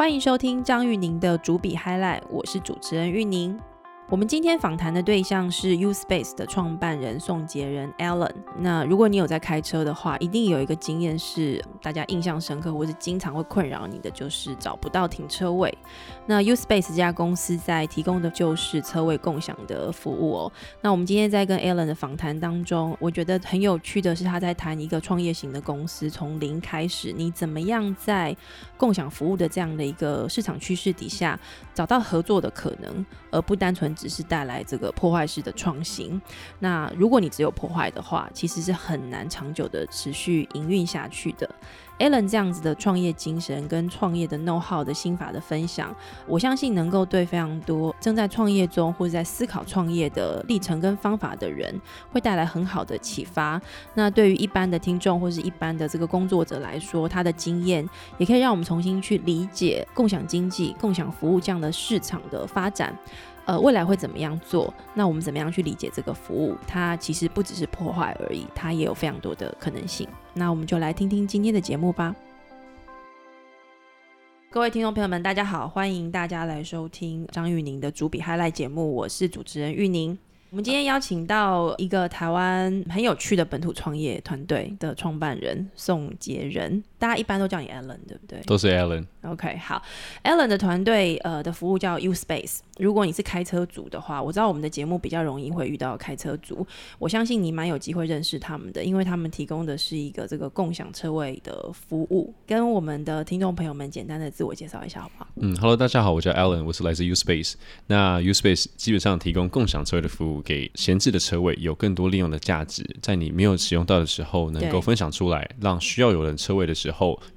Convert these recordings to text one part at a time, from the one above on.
欢迎收听张玉宁的主笔 Highlight，我是主持人玉宁。我们今天访谈的对象是 U Space 的创办人宋杰仁 Alan。那如果你有在开车的话，一定有一个经验是大家印象深刻，或是经常会困扰你的，就是找不到停车位。那 U Space 这家公司在提供的就是车位共享的服务哦。那我们今天在跟 Alan 的访谈当中，我觉得很有趣的是他在谈一个创业型的公司从零开始，你怎么样在共享服务的这样的一个市场趋势底下找到合作的可能，而不单纯。只是带来这个破坏式的创新。那如果你只有破坏的话，其实是很难长久的持续营运下去的。Alan 这样子的创业精神跟创业的 know how 的心法的分享，我相信能够对非常多正在创业中或者在思考创业的历程跟方法的人，会带来很好的启发。那对于一般的听众或是一般的这个工作者来说，他的经验也可以让我们重新去理解共享经济、共享服务这样的市场的发展。呃，未来会怎么样做？那我们怎么样去理解这个服务？它其实不只是破坏而已，它也有非常多的可能性。那我们就来听听今天的节目吧。各位听众朋友们，大家好，欢迎大家来收听张玉宁的主笔 highlight 节目，我是主持人玉宁。我们今天邀请到一个台湾很有趣的本土创业团队的创办人宋杰仁，大家一般都叫你 Alan，对不对？都是 Alan。OK，好，Alan 的团队呃的服务叫 U Space。如果你是开车族的话，我知道我们的节目比较容易会遇到开车族，我相信你蛮有机会认识他们的，因为他们提供的是一个这个共享车位的服务。跟我们的听众朋友们简单的自我介绍一下好不好？嗯，Hello，大家好，我叫 Alan，我是来自 U Space。那 U Space 基本上提供共享车位的服务，给闲置的车位有更多利用的价值，在你没有使用到的时候，能够分享出来，让需要有人车位的时候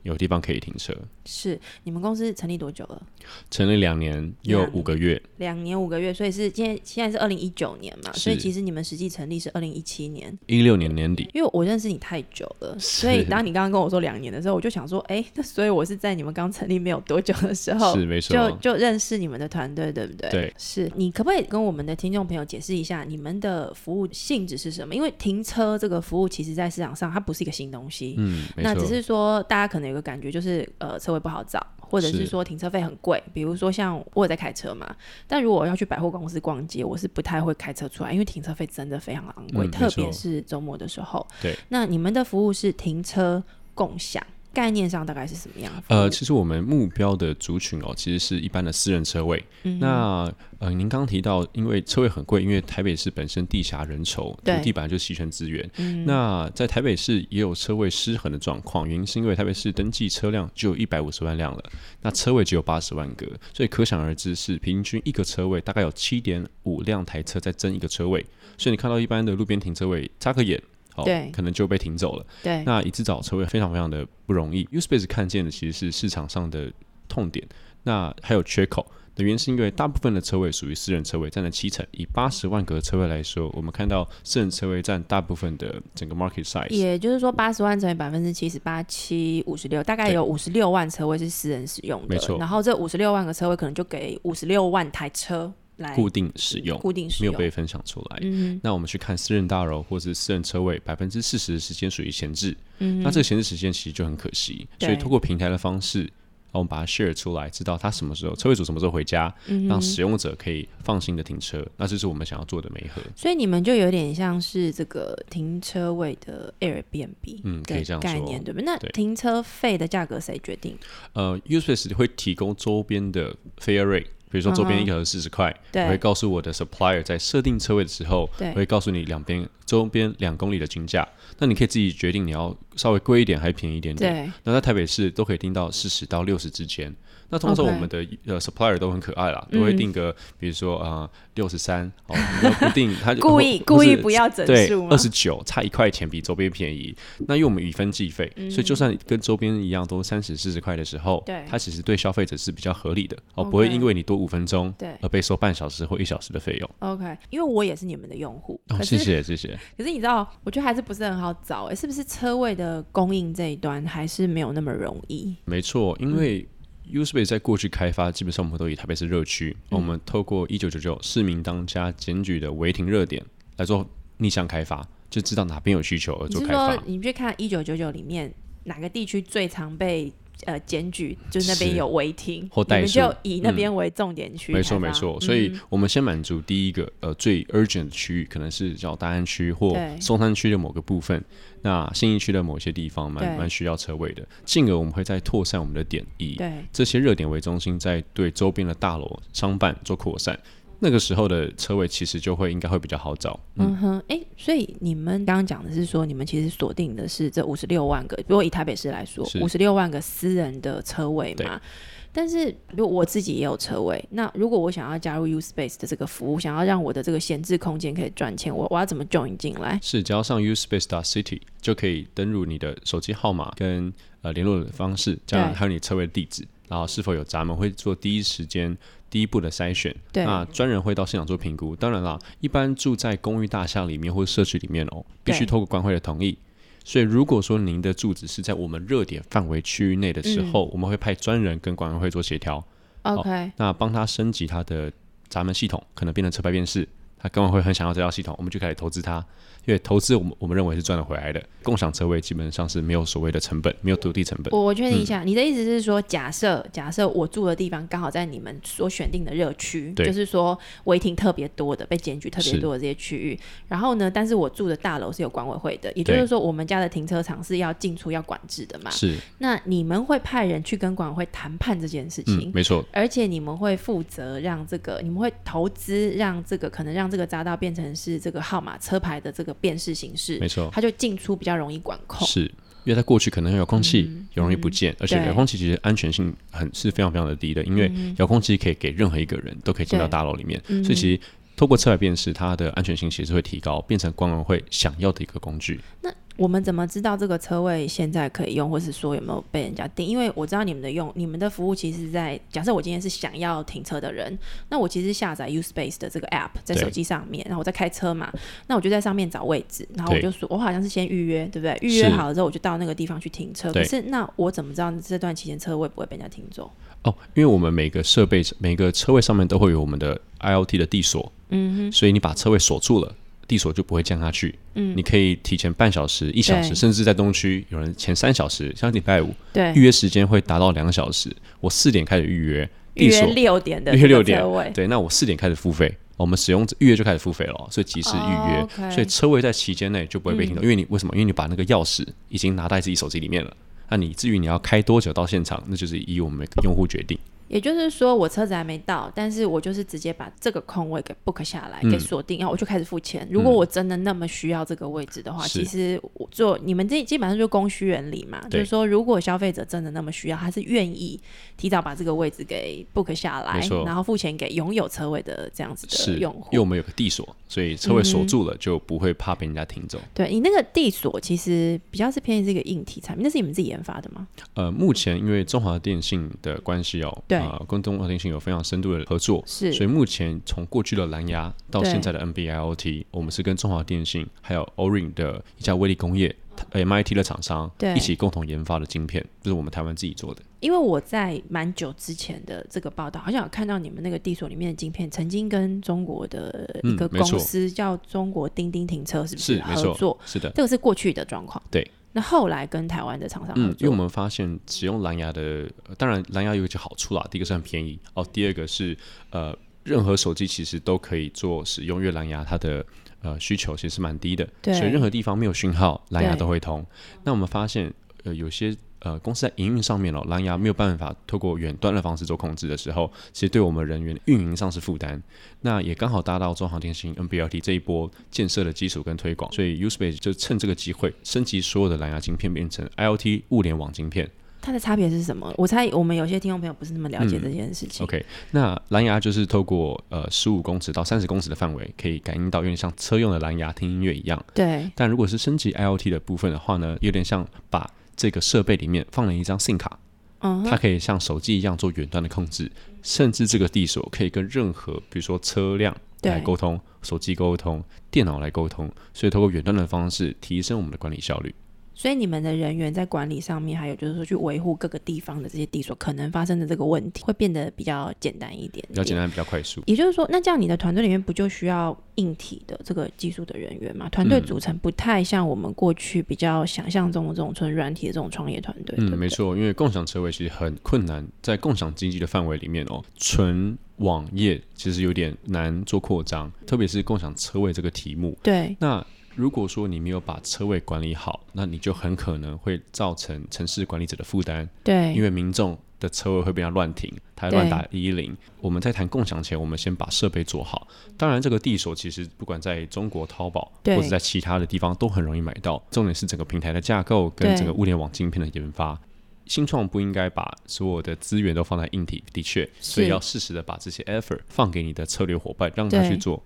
有地方可以停车。是，你们公司成立多久了？成立两年又五个月。两年五个月，所以是今天现在是二零一九年嘛？所以其实你们实际成立是二零一七年，一六年年底。因为我认识你太久了，所以当你刚刚跟我说两年的时候，我就想说，哎，那所以我是在你们刚成立没有多久的时候，是没错，就就认识你们的团队，对不对？对，是你可不可以跟我们的听众朋友解释一下你们的服务性质是什么？因为停车这个服务，其实在市场上它不是一个新东西，嗯，那只是说大家可能有个感觉，就是呃，车位不好找。或者是说停车费很贵，比如说像我在开车嘛，但如果要去百货公司逛街，我是不太会开车出来，因为停车费真的非常昂贵，特别是周末的时候。对，那你们的服务是停车共享。概念上大概是什么样？呃，其实我们目标的族群哦，其实是一般的私人车位。那呃，您刚刚提到，因为车位很贵，因为台北市本身地狭人稠，土地本来就稀缺资源。那在台北市也有车位失衡的状况，原因是因为台北市登记车辆就有一百五十万辆了，那车位只有八十万个，所以可想而知是平均一个车位大概有七点五辆台车在争一个车位。所以你看到一般的路边停车位，眨个眼。对，可能就被停走了。对，那一次找车位非常非常的不容易。Uspace 看见的其实是市场上的痛点，那还有缺口的原因是因为大部分的车位属于私人车位，占了七成。以八十万个车位来说，我们看到私人车位占大部分的整个 market size。也就是说，八十万乘以百分之七十八，七五十六，大概有五十六万车位是私人使用的。没错。然后这五十六万个车位可能就给五十六万台车。固定使用，固定使用没有被分享出来。嗯那我们去看私人大楼或是私人车位，百分之四十的时间属于闲置。嗯那这个闲置时间其实就很可惜。所以通过平台的方式，我们把它 share 出来，知道他什么时候车位主什么时候回家，让使用者可以放心的停车。那这是我们想要做的媒合。所以你们就有点像是这个停车位的 Airbnb，嗯，可以这样概念对不对？那停车费的价格谁决定？呃，Uspace 会提供周边的 fare rate。比如说周边一盒是四十块，我会告诉我的 supplier 在设定车位的时候，我会告诉你两边周边两公里的均价，那你可以自己决定你要稍微贵一点还是便宜一点点。那在台北市都可以定到四十到六十之间。那通常我们的呃 supplier 都很可爱啦，都会定个比如说啊六十三，哦，不定 他故意故意不要整数二十九差一块钱比周边便宜。那因为我们以分计费，所以就算跟周边一样都三十四十块的时候，对，它其实对消费者是比较合理的哦，不会因为你多五分钟对而被收半小时或一小时的费用。OK，因为我也是你们的用户，谢谢谢谢。可是你知道，我觉得还是不是很好找哎，是不是车位的供应这一端还是没有那么容易？没错，因为。Uspace 在过去开发，基本上我们都以台北市热区，我们透过一九九九市民当家检举的违停热点来做逆向开发，就知道哪边有需求而做开发。你去看一九九九里面哪个地区最常被呃检举，就是那边有违停，或代数，就以那边为重点区。没错没错，所以我们先满足第一个呃最 urgent 的区域，可能是叫大安区或松山区的某个部分，那新义区的某些地方蛮蛮需要车位的，进而我们会再拓散我们的点，以这些热点为中心，在对周边的大楼商办做扩散。那个时候的车位其实就会应该会比较好找。嗯哼，哎，所以你们刚刚讲的是说，你们其实锁定的是这五十六万个，如果以台北市来说，五十六万个私人的车位嘛。但是如果我自己也有车位，那如果我想要加入 U Space 的这个服务，想要让我的这个闲置空间可以赚钱，我我要怎么 join 进来？是只要上 U Space City 就可以登入你的手机号码跟呃联络的方式，这样还有你车位的地址，然后是否有闸门，会做第一时间。第一步的筛选，那专人会到现场做评估。当然啦，一般住在公寓大厦里面或者社区里面哦，必须透过管委会的同意。所以，如果说您的住址是在我们热点范围区域内的时候，我们会派专人跟管委会做协调。OK，那帮他升级他的闸门系统，可能变成车牌辨识。他根本会很想要这套系统，我们就开始投资它。因为投资，我们我们认为是赚得回来的。共享车位基本上是没有所谓的成本，没有土地成本。我我确定一下，你的意思是说，假设假设我住的地方刚好在你们所选定的热区，就是说违停特别多的、被检举特别多的这些区域。然后呢，但是我住的大楼是有管委会的，也就是说，我们家的停车场是要进出要管制的嘛？是。那你们会派人去跟管委会谈判这件事情？没错。而且你们会负责让这个，你们会投资让这个可能让这个匝道变成是这个号码车牌的这个辨识形式。没错，它就进出比较容易管控。是，因为它过去可能遥控器也容易不见，而且遥控器其实安全性很是非常非常的低的，因为遥控器可以给任何一个人都可以进到大楼里面，所以其实透过车牌辨识，它的安全性其实会提高，变成管委会想要的一个工具。那我们怎么知道这个车位现在可以用，或是说有没有被人家订？因为我知道你们的用，你们的服务其实，在假设我今天是想要停车的人，那我其实下载 U Space 的这个 App 在手机上面，然后我在开车嘛，那我就在上面找位置，然后我就说，我好像是先预约，对不对？预约好了之后，我就到那个地方去停车。可是那我怎么知道这段期间车位不会被人家停走？哦，因为我们每个设备、每个车位上面都会有我们的 I O T 的地锁，嗯哼，所以你把车位锁住了。地锁就不会降下去。嗯，你可以提前半小时、一小时，甚至在东区有人前三小时，像礼拜五，对，预约时间会达到两小时。我四点开始预约，预约六点的预约六点，对，那我四点开始付费，我们使用预约就开始付费了，所以及时预约，所以车位在期间内就不会被停走。因为你为什么？因为你把那个钥匙已经拿在自己手机里面了。那你至于你要开多久到现场，那就是以我们用户决定。也就是说，我车子还没到，但是我就是直接把这个空位给 book 下来，给锁定，然后我就开始付钱。如果我真的那么需要这个位置的话，其实我做你们这基本上就供需原理嘛，就是说，如果消费者真的那么需要，他是愿意提早把这个位置给 book 下来，然后付钱给拥有车位的这样子的用户。因为我们有个地锁，所以车位锁住了就不会怕被人家停走。对你那个地锁其实比较是偏向这个硬体产品，那是你们自己研发的吗？呃，目前因为中华电信的关系哦，对啊，跟中华电信。有非常深度的合作，是，所以目前从过去的蓝牙到现在的 NB-IoT，我们是跟中华电信还有 Orin 的一家威力工业 MIT 的厂商一起共同研发的晶片，就是我们台湾自己做的。因为我在蛮久之前的这个报道，好像有看到你们那个地所里面的晶片，曾经跟中国的一个公司叫中国钉钉停车，是不是合作？是的，这个是过去的状况。对。那后来跟台湾的厂商合作，因为我们发现使用蓝牙的，当然蓝牙有一些好处啦。第一个是很便宜哦，第二个是呃，任何手机其实都可以做使用，因为蓝牙它的呃需求其实是蛮低的，所以任何地方没有讯号，蓝牙都会通。那我们发现呃有些。呃，公司在营运上面哦，蓝牙没有办法透过远端的方式做控制的时候，其实对我们人员运营上是负担。那也刚好达到中航电信 NBLT 这一波建设的基础跟推广，所以 Uspace 就趁这个机会升级所有的蓝牙晶片，变成 IoT 物联网晶片。它的差别是什么？我猜我们有些听众朋友不是那么了解这件事情。OK，那蓝牙就是透过呃十五公尺到三十公尺的范围，可以感应到有点像车用的蓝牙听音乐一样。对。但如果是升级 IoT 的部分的话呢，有点像把这个设备里面放了一张 SIM 卡，它可以像手机一样做远端的控制，甚至这个地锁可以跟任何，比如说车辆来沟通，手机沟通，电脑来沟通，所以通过远端的方式提升我们的管理效率。所以你们的人员在管理上面，还有就是说去维护各个地方的这些地所可能发生的这个问题，会变得比较简单一点，比较简单，比较快速。也就是说，那这样你的团队里面不就需要硬体的这个技术的人员吗？团队组成不太像我们过去比较想象中的这种纯软体的这种创业团队。嗯，没错，因为共享车位其实很困难，在共享经济的范围里面哦，纯网页其实有点难做扩张，特别是共享车位这个题目。对，那。如果说你没有把车位管理好，那你就很可能会造成城市管理者的负担。对，因为民众的车位会被他乱停，他乱打一零。我们在谈共享前，我们先把设备做好。当然，这个地锁其实不管在中国淘宝或者在其他的地方都很容易买到。重点是整个平台的架构跟整个物联网晶片的研发。新创不应该把所有的资源都放在硬体，的确，所以要适时的把这些 effort 放给你的策略伙伴，让他去做。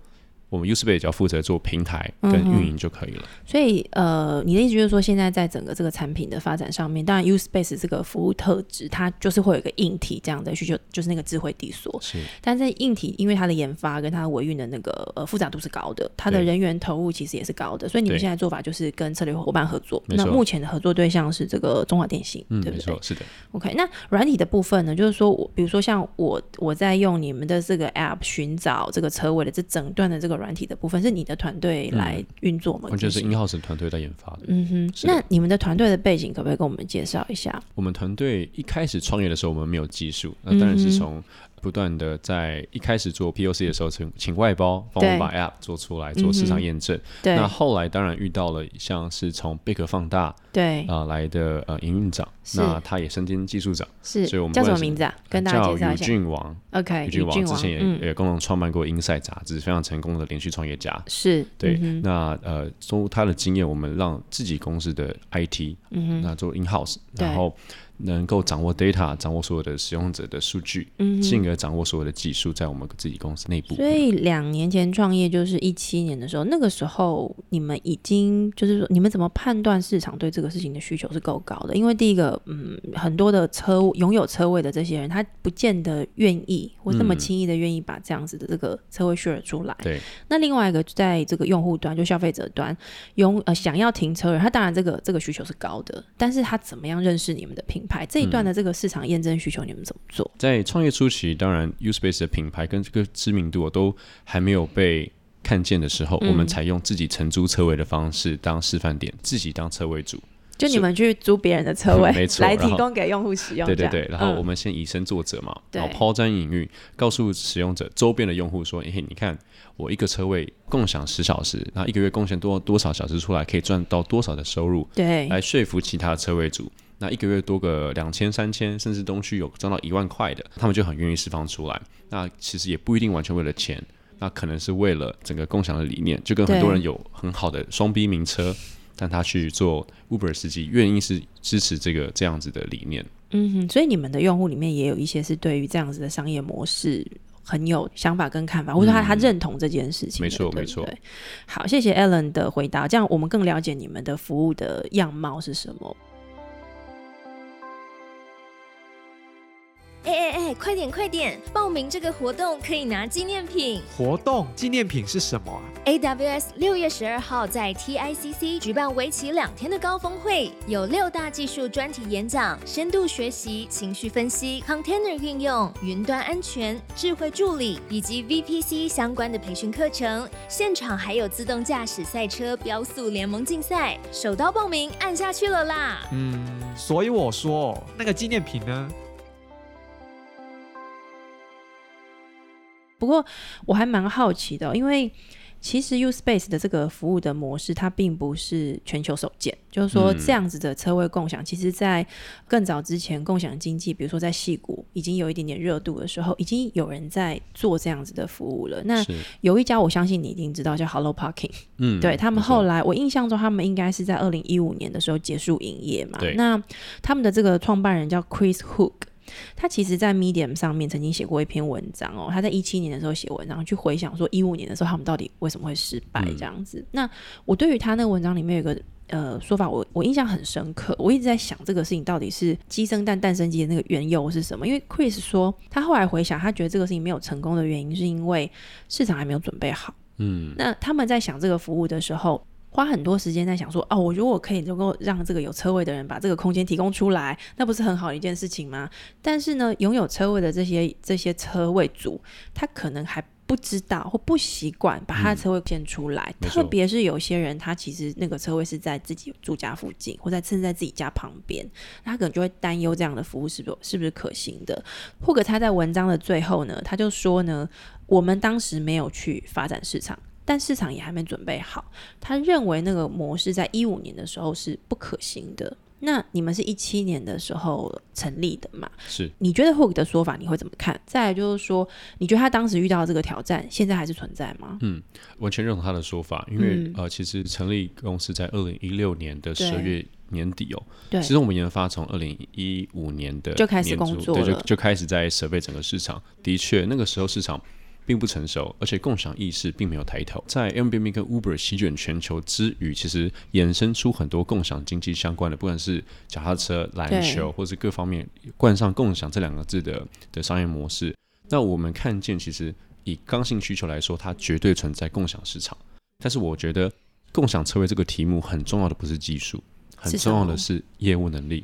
我们 Uspace 只要负责做平台跟运营就可以了。所以，呃，你的意思就是说，现在在整个这个产品的发展上面，当然 Uspace 这个服务特质，它就是会有一个硬体这样的需求，就是那个智慧地锁。是。但在硬体，因为它的研发跟它的维运的那个呃复杂度是高的，它的人员投入其实也是高的，所以你们现在做法就是跟策略伙伴合作。那目前的合作对象是这个中华电信，对不对？是的。OK，那软体的部分呢，就是说我比如说像我我在用你们的这个 App 寻找这个车位的这整段的这个软体的部分是。你的团队来运作吗？完全是 InHouse 团队在研发的。嗯哼，那你们的团队的背景可不可以跟我们介绍一下？我们团队一开始创业的时候，我们没有技术，那当然是从。不断的在一开始做 POC 的时候，请请外包帮我们把 App 做出来，做市场验证。那后来当然遇到了像是从贝壳放大对。啊来的呃营运长，那他也身兼技术长，是，所以我们叫什么名字啊？跟大家介绍一下。宇俊王，OK，宇俊王之前也也共同创办过 Inside 杂志，非常成功的连续创业家。是对，那呃，从他的经验，我们让自己公司的 IT，嗯那做 In House，然后。能够掌握 data，掌握所有的使用者的数据，嗯进而掌握所有的技术，在我们自己公司内部。所以两年前创业就是一七年的时候，那个时候你们已经就是说，你们怎么判断市场对这个事情的需求是够高的？因为第一个，嗯，很多的车拥有车位的这些人，他不见得愿意或这么轻易的愿意把这样子的这个车位 share 出来。对。那另外一个，在这个用户端，就消费者端，拥呃想要停车人，他当然这个这个需求是高的，但是他怎么样认识你们的品？牌这一段的这个市场验证需求，你们怎么做？在创业初期，当然 Uspace 的品牌跟这个知名度都还没有被看见的时候，我们采用自己承租车位的方式当示范点，自己当车位主。就你们去租别人的车位，没错，来提供给用户使用。对对对，然后我们先以身作则嘛，然后抛砖引玉，告诉使用者周边的用户说：“嘿，你看我一个车位共享十小时，然后一个月贡献多多少小时出来，可以赚到多少的收入？”对，来说服其他车位主。那一个月多个两千、三千，甚至东区有赚到一万块的，他们就很愿意释放出来。那其实也不一定完全为了钱，那可能是为了整个共享的理念。就跟很多人有很好的双 B 名车，但他去做 Uber 司机，愿意是支持这个这样子的理念。嗯哼，所以你们的用户里面也有一些是对于这样子的商业模式很有想法跟看法，或者他他认同这件事情。没错，没错。好，谢谢 Alan 的回答，这样我们更了解你们的服务的样貌是什么。哎哎哎，快点快点，报名这个活动可以拿纪念品。活动纪念品是什么啊？AWS 六月十二号在 TICC 举办为期两天的高峰会，有六大技术专题演讲、深度学习、情绪分析、Container 运用、云端安全、智慧助理以及 VPC 相关的培训课程。现场还有自动驾驶赛车标速联盟竞赛，手刀报名按下去了啦。嗯，所以我说那个纪念品呢？不过我还蛮好奇的，因为其实 Uspace 的这个服务的模式，它并不是全球首见。就是说，这样子的车位共享，其实在更早之前，共享经济，比如说在戏谷已经有一点点热度的时候，已经有人在做这样子的服务了。那有一家，我相信你一定知道，叫 Hello Parking。嗯，对他们后来，我印象中他们应该是在二零一五年的时候结束营业嘛。那他们的这个创办人叫 Chris Hook。他其实，在 Medium 上面曾经写过一篇文章哦。他在一七年的时候写文章，去回想说一五年的时候他们到底为什么会失败这样子。那我对于他那个文章里面有个呃说法，我我印象很深刻。我一直在想这个事情到底是鸡生蛋，蛋生鸡的那个缘由是什么？因为 Chris 说他后来回想，他觉得这个事情没有成功的原因是因为市场还没有准备好。嗯，那他们在想这个服务的时候。花很多时间在想说，哦，我如果可以能够让这个有车位的人把这个空间提供出来，那不是很好的一件事情吗？但是呢，拥有车位的这些这些车位主，他可能还不知道或不习惯把他的车位建出来，特别是有些人，他其实那个车位是在自己住家附近，或在甚至在自己家旁边，他可能就会担忧这样的服务是不是是不是可行的。或者他在文章的最后呢，他就说呢，我们当时没有去发展市场。但市场也还没准备好，他认为那个模式在一五年的时候是不可行的。那你们是一七年的时候成立的嘛？是，你觉得霍克的说法你会怎么看？再来就是说，你觉得他当时遇到这个挑战，现在还是存在吗？嗯，完全认同他的说法，因为呃，其实成立公司在二零一六年的十二月年底哦，对，其实我们研发从二零一五年的就开始工作对，就就开始在设备整个市场，的确那个时候市场。并不成熟，而且共享意识并没有抬头。在 Airbnb 跟 Uber 席卷全球之余，其实衍生出很多共享经济相关的，不管是脚踏车、篮球，或是各方面冠上“共享”这两个字的的商业模式。那我们看见，其实以刚性需求来说，它绝对存在共享市场。但是，我觉得共享车位这个题目很重要的不是技术，很重要的是业务能力。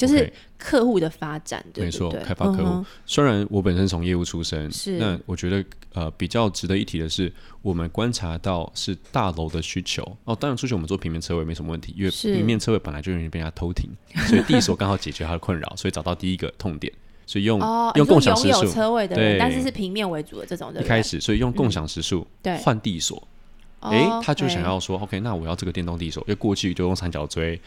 就是客户的发展，没错，开发客户。虽然我本身从业务出身，是。那我觉得呃比较值得一提的是，我们观察到是大楼的需求。哦。当然，出去我们做平面车位没什么问题，因为平面车位本来就容易被人家偷停，所以地锁刚好解决他的困扰，所以找到第一个痛点，所以用用共享时数车位的人，但是是平面为主的这种，一开始所以用共享时数对。换地锁，哎，他就想要说 OK，那我要这个电动地锁，因为过去就用三角锥、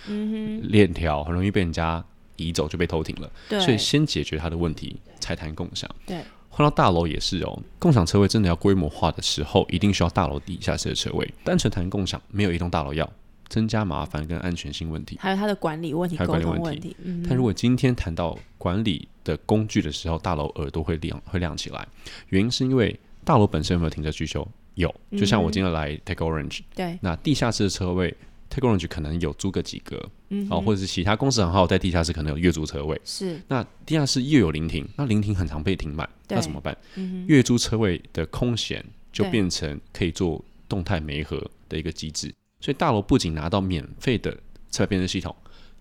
链条，很容易被人家。移走就被偷停了，所以先解决他的问题，才谈共享。对，换到大楼也是哦，共享车位真的要规模化的时候，一定需要大楼地下室的车位。单纯谈共享，没有一栋大楼要增加麻烦跟安全性问题，还有它的管理问题、还有管理问题。但如果今天谈到管理的工具的时候，大楼耳朵会亮，会亮起来。原因是因为大楼本身有没有停车需求？有，就像我今天来 Take Orange，对，那地下室的车位。Take Orange 可能有租个几个，好，或者是其他公司很好，在地下室可能有月租车位。是，那地下室又有临停，那临停很常被停满，那怎么办？月租车位的空闲就变成可以做动态媒合的一个机制，所以大楼不仅拿到免费的车变车系统，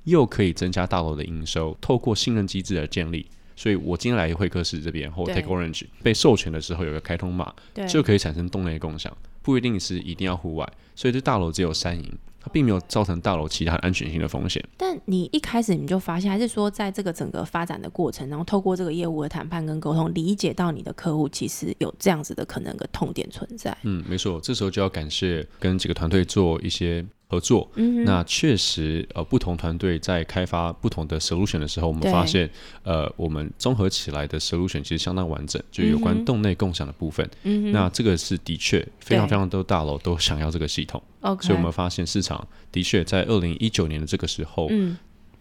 又可以增加大楼的营收。透过信任机制的建立，所以我今天来会客室这边或 Take Orange 被授权的时候，有个开通码，就可以产生动内共享，不一定是一定要户外，所以这大楼只有三营。它并没有造成大楼其他安全性的风险。但你一开始你就发现，还是说在这个整个发展的过程，然后透过这个业务的谈判跟沟通，理解到你的客户其实有这样子的可能个痛点存在。嗯，没错，这时候就要感谢跟几个团队做一些。合作，那确实，呃，不同团队在开发不同的 solution 的时候，我们发现，呃，我们综合起来的 solution 其实相当完整，就有关洞内共享的部分。那这个是的确非常非常多大楼都想要这个系统，所以我们发现市场的确在二零一九年的这个时候，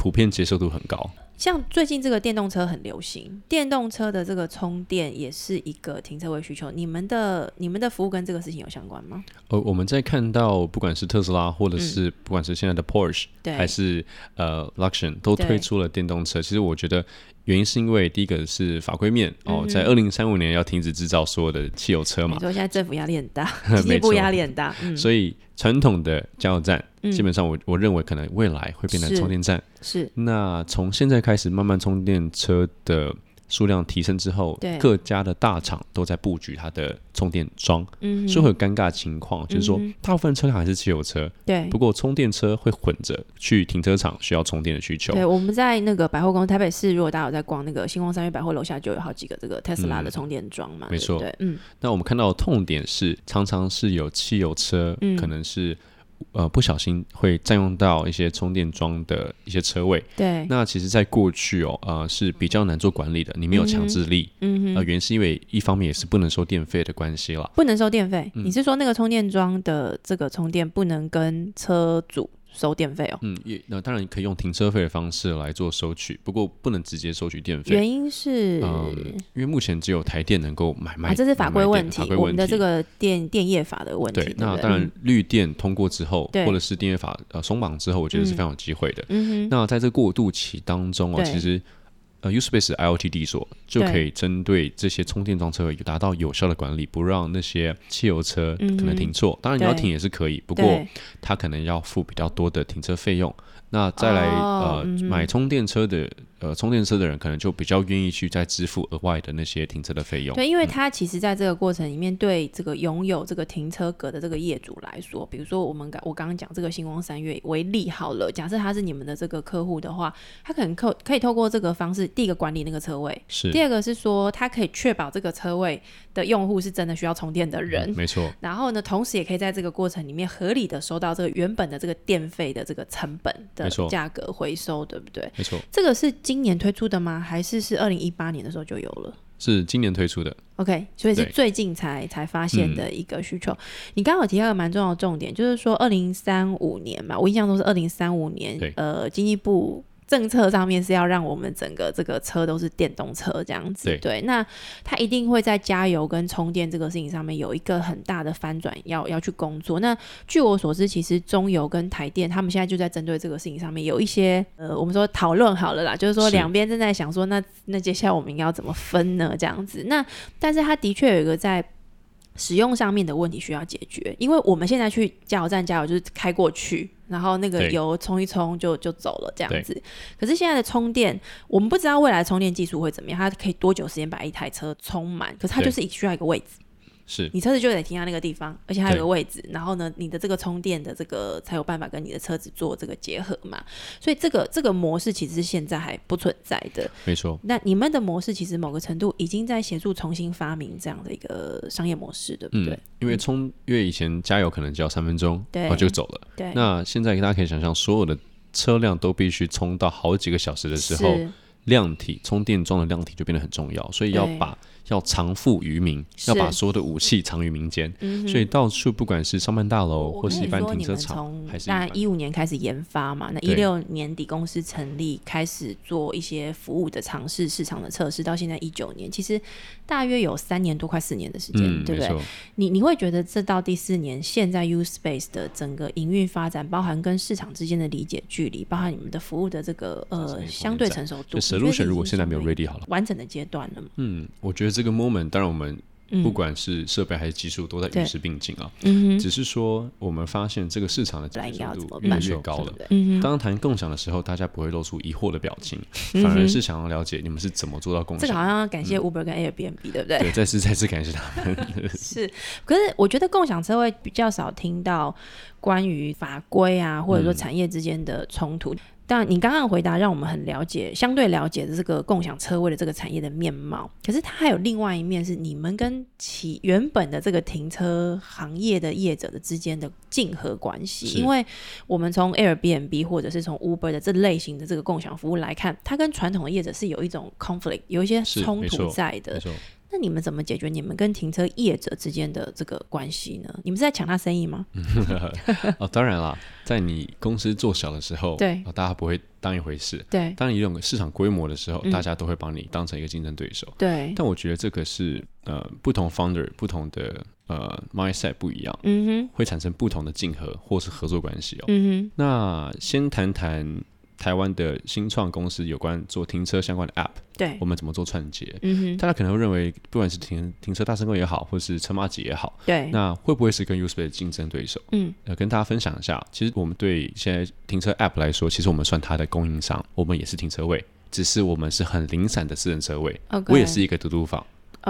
普遍接受度很高。像最近这个电动车很流行，电动车的这个充电也是一个停车位需求。你们的你们的服务跟这个事情有相关吗？呃，我们在看到不管是特斯拉，或者是不管是现在的 Porsche，还是呃 Luxon，都推出了电动车。其实我觉得。原因是因为第一个是法规面哦，在二零三五年要停止制造所有的汽油车嘛。你说现在政府压力很大，经济部压力很大，所以传统的加油站基本上我我认为可能未来会变成充电站。是。那从现在开始慢慢充电车的。数量提升之后，各家的大厂都在布局它的充电桩，所以会有尴尬情况，就是说大部分车辆还是汽油车，对，不过充电车会混着去停车场需要充电的需求。对，我们在那个百货公司台北市，如果大家有在逛那个星光三月百货楼下，就有好几个这个特斯拉的充电桩嘛，没错，对，嗯。那我们看到的痛点是，常常是有汽油车，可能是。呃，不小心会占用到一些充电桩的一些车位。对。那其实，在过去哦，呃，是比较难做管理的，你没有强制力。嗯哼。呃，原因是因为一方面也是不能收电费的关系了。不能收电费？你是说那个充电桩的这个充电不能跟车主？收电费哦，嗯，也那当然可以用停车费的方式来做收取，不过不能直接收取电费。原因是，嗯，因为目前只有台电能够买卖，这是法规问题，我们的这个电电业法的问题。对，那当然绿电通过之后，或者是电业法呃松绑之后，我觉得是非常有机会的。嗯哼，那在这过渡期当中啊，其实呃 Uspace IoT 所就可以针对这些充电桩车位达到有效的管理，不让那些汽油车可能停错。当然你要停也是可以，不过它可能要付比较多的停车费用。那再来呃买充电车的呃充电车的人可能就比较愿意去再支付额外的那些停车的费用。对，因为他其实在这个过程里面，对这个拥有这个停车格的这个业主来说，比如说我们刚我刚刚讲这个星光三月为例好了，假设他是你们的这个客户的话，他可能可可以透过这个方式，第一个管理那个车位，是；第二个是说他可以确保这个车位的用户是真的需要充电的人，没错。然后呢，同时也可以在这个过程里面合理的收到这个原本的这个电费的这个成本。的，价格回收对不对？没错，这个是今年推出的吗？还是是二零一八年的时候就有了？是今年推出的。OK，所以是最近才才发现的一个需求。你刚好提到一个蛮重要的重点，就是说二零三五年嘛，我印象中是二零三五年，呃，经济部。政策上面是要让我们整个这个车都是电动车这样子，对，那它一定会在加油跟充电这个事情上面有一个很大的翻转，要要去工作。那据我所知，其实中油跟台电他们现在就在针对这个事情上面有一些呃，我们说讨论好了啦，就是说两边正在想说，那那接下来我们应该要怎么分呢？这样子，那但是它的确有一个在。使用上面的问题需要解决，因为我们现在去加油站加油就是开过去，然后那个油冲一冲就就走了这样子。可是现在的充电，我们不知道未来充电技术会怎么样，它可以多久时间把一台车充满？可是它就是需要一个位置。是你车子就得停在那个地方，而且还有个位置，然后呢，你的这个充电的这个才有办法跟你的车子做这个结合嘛。所以这个这个模式其实是现在还不存在的。没错。那你们的模式其实某个程度已经在协助重新发明这样的一个商业模式，对不对？因为充，因为以前加油可能只要三分钟，然后就走了。对。那现在大家可以想象，所有的车辆都必须充到好几个小时的时候，量体充电桩的量体就变得很重要，所以要把。要藏富于民，要把所有的武器藏于民间，所以到处不管是商办大楼或是一般停车场，还是那一五年开始研发嘛，那一六年底公司成立，开始做一些服务的尝试、市场的测试，到现在一九年，其实大约有三年多，快四年的时间，对不对？你你会觉得这到第四年，现在 U Space 的整个营运发展，包含跟市场之间的理解距离，包含你们的服务的这个呃相对成熟度，solution 如果现在没有 ready 好了，完整的阶段了，嗯，我觉得这。这个 moment，当然我们不管是设备还是技术都在与时并进啊。嗯只是说我们发现这个市场的接受度越来越高了。嗯当谈共享的时候，大家不会露出疑惑的表情，反而是想要了解你们是怎么做到共享。这个好像要感谢 Uber 跟 Airbnb，对不对？对，再次再次感谢他们。是，可是我觉得共享车位比较少听到关于法规啊，或者说产业之间的冲突。但你刚刚回答让我们很了解，相对了解的这个共享车位的这个产业的面貌。可是它还有另外一面，是你们跟其原本的这个停车行业的业者的之间的竞合关系。因为我们从 Airbnb 或者是从 Uber 的这类型的这个共享服务来看，它跟传统的业者是有一种 conflict，有一些冲突在的。那你们怎么解决你们跟停车业者之间的这个关系呢？你们是在抢他生意吗？哦，当然啦，在你公司做小的时候，对，大家不会当一回事。对，当你有市场规模的时候，大家都会把你当成一个竞争对手。对，但我觉得这个是呃，不同 founder 不同的呃 mindset 不一样，嗯哼，会产生不同的竞合或是合作关系哦。嗯哼，那先谈谈。台湾的新创公司有关做停车相关的 App，对，我们怎么做串接？嗯哼，大家可能会认为，不管是停停车大成功也好，或是车马几也好，对，那会不会是跟 u s p a 的竞争对手？嗯，呃，跟大家分享一下，其实我们对现在停车 App 来说，其实我们算它的供应商，我们也是停车位，只是我们是很零散的私人车位。我也是一个嘟嘟房，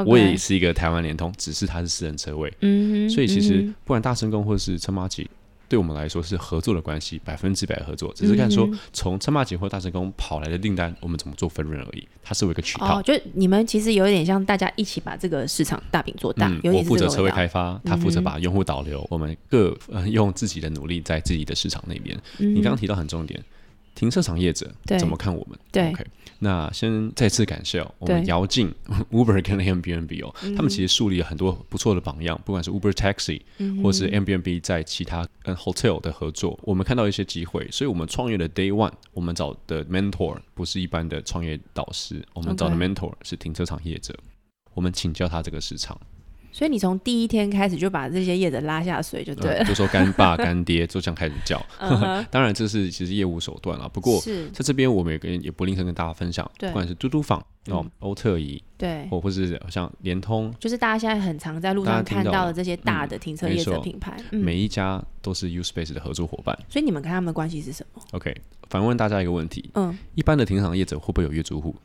我也是一个台湾联通，只是它是私人车位。嗯哼，所以其实不管大成功或是车马几。对我们来说是合作的关系，百分之百合作。只是看说从车马景或大成功跑来的订单，我们怎么做分润而已。它是有一个渠道。哦，就你们其实有点像大家一起把这个市场大饼做大。我负责车位开发，他负责把用户导流，我们各用自己的努力在自己的市场那边。你刚刚提到很重点。停车场业者怎么看我们？对，OK，那先再次感谢哦，我们姚静 Uber 跟 Airbnb 哦，他们其实树立了很多不错的榜样，不管是 Uber Taxi 或是 Airbnb 在其他跟 Hotel 的合作，我们看到一些机会，所以我们创业的 Day One，我们找的 Mentor 不是一般的创业导师，我们找的 Mentor 是停车场业者，我们请教他这个市场。所以你从第一天开始就把这些业者拉下水就对了，就说干爸 干爹就这样开始叫。当然这是其实业务手段了，不过在这边我们也跟也不吝啬跟大家分享，不管是嘟嘟坊哦、欧特仪对，或或是像联通，就是大家现在很常在路上看到的这些大的停车业者品牌，每一家都是 U Space 的合作伙伴。所以你们跟他们的关系是什么？OK，反问大家一个问题，嗯，一般的停车场业者会不会有月租户？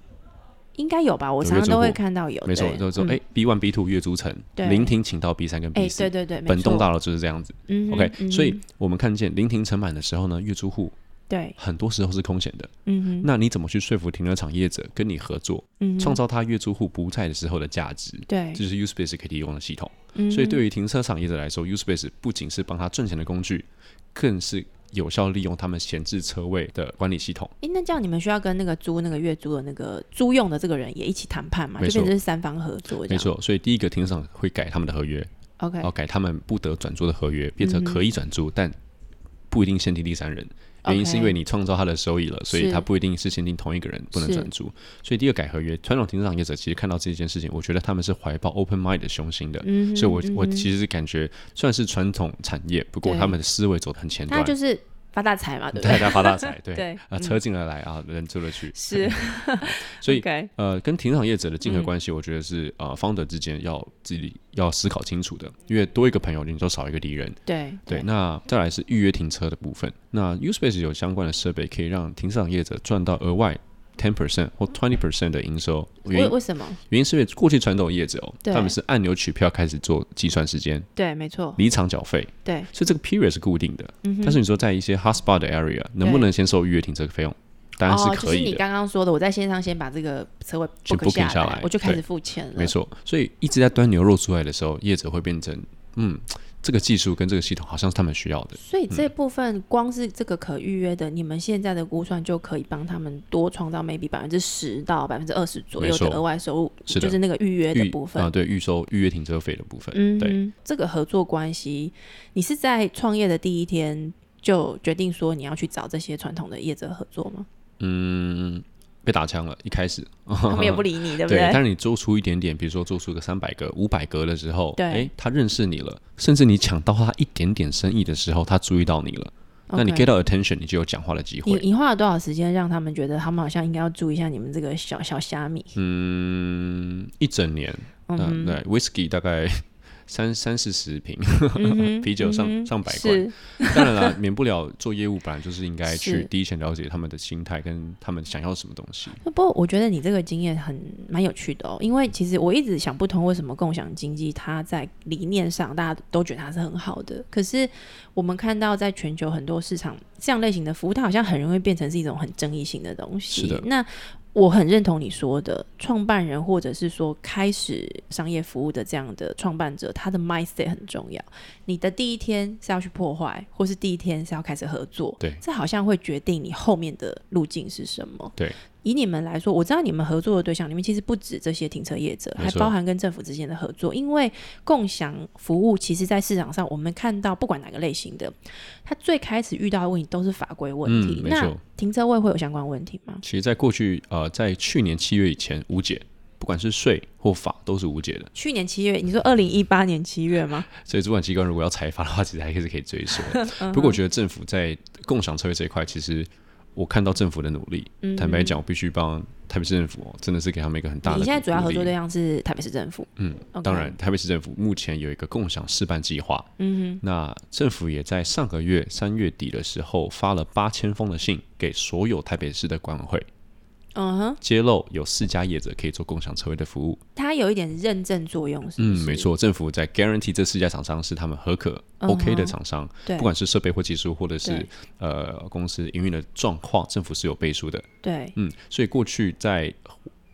应该有吧，我常常都会看到有。没错，就是说，哎，B one、B two 月租层，临停请到 B 三跟 B 四，对对对，本栋大楼就是这样子。OK，所以我们看见临停成满的时候呢，月租户对很多时候是空闲的。嗯哼，那你怎么去说服停车场业者跟你合作，创造他月租户不在的时候的价值？对，这就是 U Space 可以提供的系统。所以对于停车场业者来说，U Space 不仅是帮他赚钱的工具，更是。有效利用他们闲置车位的管理系统。诶，那这样你们需要跟那个租那个月租的那个租用的这个人也一起谈判嘛？就变成是三方合作。没错，所以第一个停车场会改他们的合约，OK，然后改他们不得转租的合约，变成可以转租，但不一定限定第三人。原因是因为你创造它的收益了，所以它不一定是限定同一个人不能转租。所以第二改合约，传统停车场业者其实看到这件事情，我觉得他们是怀抱 open mind 的雄心的。所以我我其实是感觉，算是传统产业，不过他们的思维走得很前端。他就是发大财嘛，对不对？大家发大财，对啊，车进而来啊，人出了去。是，所以 呃，跟停车场业者的竞合关系，我觉得是呃，方德之间要自己要思考清楚的，因为多一个朋友，你就少一个敌人。对对，那再来是预约停车的部分。那 Uspace 有相关的设备，可以让停车场业者赚到额外 ten percent 或 twenty percent 的营收。为为什么？原因是因为过去传统业者哦，他们是按钮取票开始做计算时间。对，没错。离场缴费。对，所以这个 period 是固定的。嗯但是你说在一些 hotspot 的 area，能不能先收预约停车费用？当然是可以的。你刚刚说的，我在线上先把这个车位 book 下来，我就开始付钱了。没错。所以一直在端牛肉出来的时候，业者会变成嗯。这个技术跟这个系统好像是他们需要的，所以这部分光是这个可预约的，你们现在的估算就可以帮他们多创造 maybe 百分之十到百分之二十左右的额外收入，就是那个预约的部分啊，对，预收预约停车费的部分。嗯，对，这个合作关系，你是在创业的第一天就决定说你要去找这些传统的业者合作吗？嗯。被打枪了，一开始 他们也不理你，对不对？但是你做出一点点，比如说做出个三百个、五百个的时候，哎，他认识你了，甚至你抢到他一点点生意的时候，他注意到你了，那你 get 到 attention，你就有讲话的机会。你你花了多少时间让他们觉得他们好像应该要注意一下你们这个小小虾米？嗯，一整年，嗯，对，whisky 大概。三三四十瓶 啤酒上上百罐，当然了，免不了做业务，本来就是应该去第一线了解他们的心态跟他们想要什么东西。不过我觉得你这个经验很蛮有趣的哦，因为其实我一直想不通为什么共享经济它在理念上大家都觉得它是很好的，可是我们看到在全球很多市场这样类型的服务，它好像很容易变成是一种很争议性的东西。是的，那。我很认同你说的，创办人或者是说开始商业服务的这样的创办者，他的 mindset 很重要。你的第一天是要去破坏，或是第一天是要开始合作，对，这好像会决定你后面的路径是什么。对。以你们来说，我知道你们合作的对象里面其实不止这些停车业者，还包含跟政府之间的合作。因为共享服务，其实，在市场上我们看到，不管哪个类型的，它最开始遇到的问题都是法规问题。那停车位会有相关问题吗？其实，在过去，呃，在去年七月以前无解，不管是税或法都是无解的。去年七月，你说二零一八年七月吗？所以主管机关如果要裁罚的话，其实还是可以追溯。不过，我觉得政府在共享车位这一块，其实。我看到政府的努力，坦白讲，我必须帮台北市政府哦，真的是给他们一个很大的。你现在主要合作对象是台北市政府，嗯，当然，台北市政府目前有一个共享示范计划，嗯哼，那政府也在上个月三月底的时候发了八千封的信给所有台北市的管委会。嗯哼，揭露有四家业者可以做共享车位的服务，它有一点认证作用，是嗯，没错，政府在 guarantee 这四家厂商是他们合可 OK 的厂商，不管是设备或技术，或者是呃公司营运的状况，政府是有背书的，对，嗯，所以过去在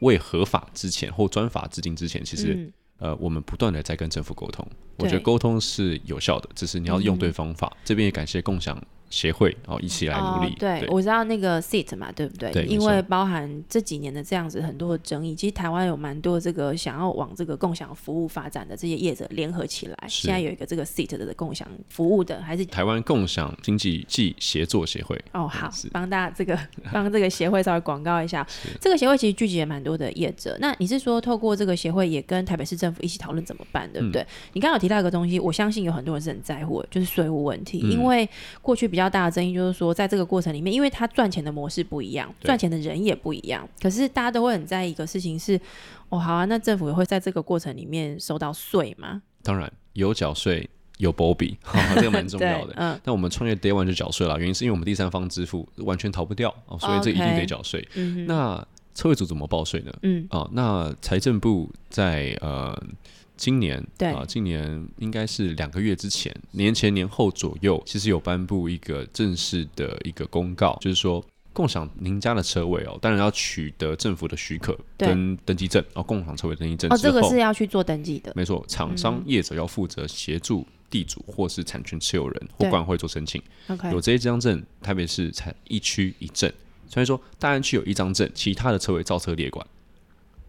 未合法之前或专法制定之前，其实呃我们不断的在跟政府沟通，我觉得沟通是有效的，只是你要用对方法。这边也感谢共享。协会哦一起来努力。对，我知道那个 SIT 嘛，对不对？对，因为包含这几年的这样子很多的争议，其实台湾有蛮多这个想要往这个共享服务发展的这些业者联合起来，现在有一个这个 SIT 的共享服务的，还是台湾共享经济暨协作协会。哦，好，帮大家这个 帮这个协会稍微广告一下。这个协会其实聚集了蛮多的业者。那你是说透过这个协会也跟台北市政府一起讨论怎么办，对不对？你刚刚有提到一个东西，我相信有很多人是很在乎的，就是税务问题。因为过去比较大的争议就是说，在这个过程里面，因为他赚钱的模式不一样，赚钱的人也不一样。可是大家都会很在意一个事情是，哦，好啊，那政府也会在这个过程里面收到税吗？当然有缴税，有保比，这个蛮重要的。嗯，那我们创业 day one 就缴税了，原因是因为我们第三方支付完全逃不掉哦，所以这一定得缴税。嗯那车位组怎么报税呢？嗯，啊，那财政部在呃。今年对。啊，今年应该是两个月之前，年前年后左右，其实有颁布一个正式的一个公告，就是说共享您家的车位哦，当然要取得政府的许可跟登记证哦，共享车位登记证哦，这个是要去做登记的，没错，厂商业者要负责协助地主或是产权持有人或管会做申请。有这一张证，特别是才一区一证，所以说大安区有一张证，其他的车位造车列管。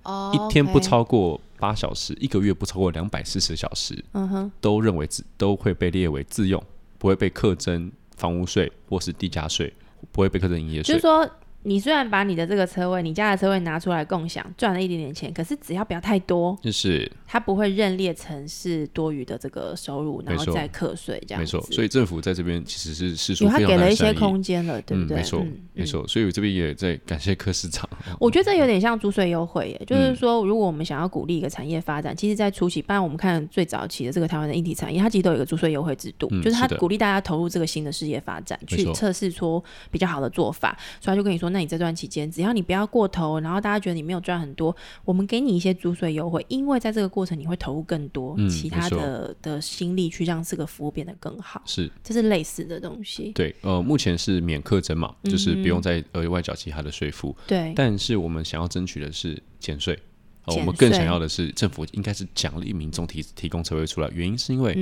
哦一天不超过八小时，一个月不超过两百四十小时，嗯哼，都认为自都会被列为自用，不会被课征房屋税或是地价税，不会被课征营业税。就是说。你虽然把你的这个车位，你家的车位拿出来共享，赚了一点点钱，可是只要不要太多，就是它不会认列成是多余的这个收入，然后再课税这样。没错，所以政府在这边其实是是说，他给了一些空间了，对不对？没错，没错。所以我这边也在感谢柯市长。我觉得这有点像租税优惠，耶，就是说，如果我们想要鼓励一个产业发展，其实，在初期，不然我们看最早期的这个台湾的硬体产业，它其实都有一个租税优惠制度，就是它鼓励大家投入这个新的事业发展，去测试出比较好的做法。所以他就跟你说，那你这段期间。只要你不要过头，然后大家觉得你没有赚很多，我们给你一些租税优惠，因为在这个过程你会投入更多其他的的心力去让这个服务变得更好。是，这是类似的东西。对，呃，目前是免课征嘛，就是不用再额外缴其他的税负。对，但是我们想要争取的是减税。我们更想要的是，政府应该是奖励民众提提供车位出来。原因是因为，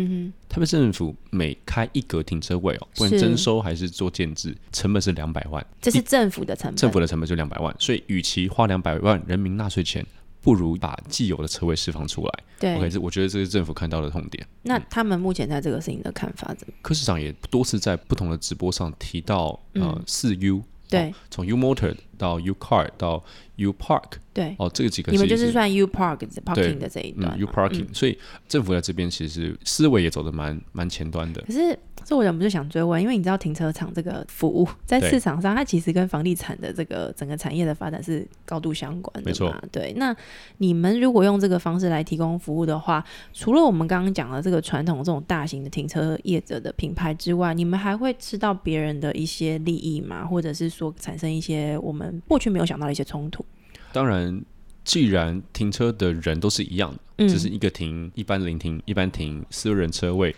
台北政府每开一格停车位哦，不管征收还是做建制，成本是两百万。这是政府的成本，政府的成本就两百万。所以，与其花两百万人民纳税钱，不如把既有的车位释放出来。对，OK，这我觉得这是政府看到的痛点。那他们目前在这个事情的看法怎么？柯市长也多次在不同的直播上提到，呃，四 U，对，从 U Motor 到 U Car 到 U Park。对哦，这个几个你们就是算 U Park parking 的这一段，U Parking，所以政府在这边其实思维也走的蛮蛮前端的。可是这我忍不住想追问，因为你知道停车场这个服务在市场上，它其实跟房地产的这个整个产业的发展是高度相关的。没错，对。那你们如果用这个方式来提供服务的话，除了我们刚刚讲的这个传统这种大型的停车业者的品牌之外，你们还会吃到别人的一些利益吗？或者是说产生一些我们过去没有想到的一些冲突？当然，既然停车的人都是一样的，只是一个停一般临停，一般停私人车位。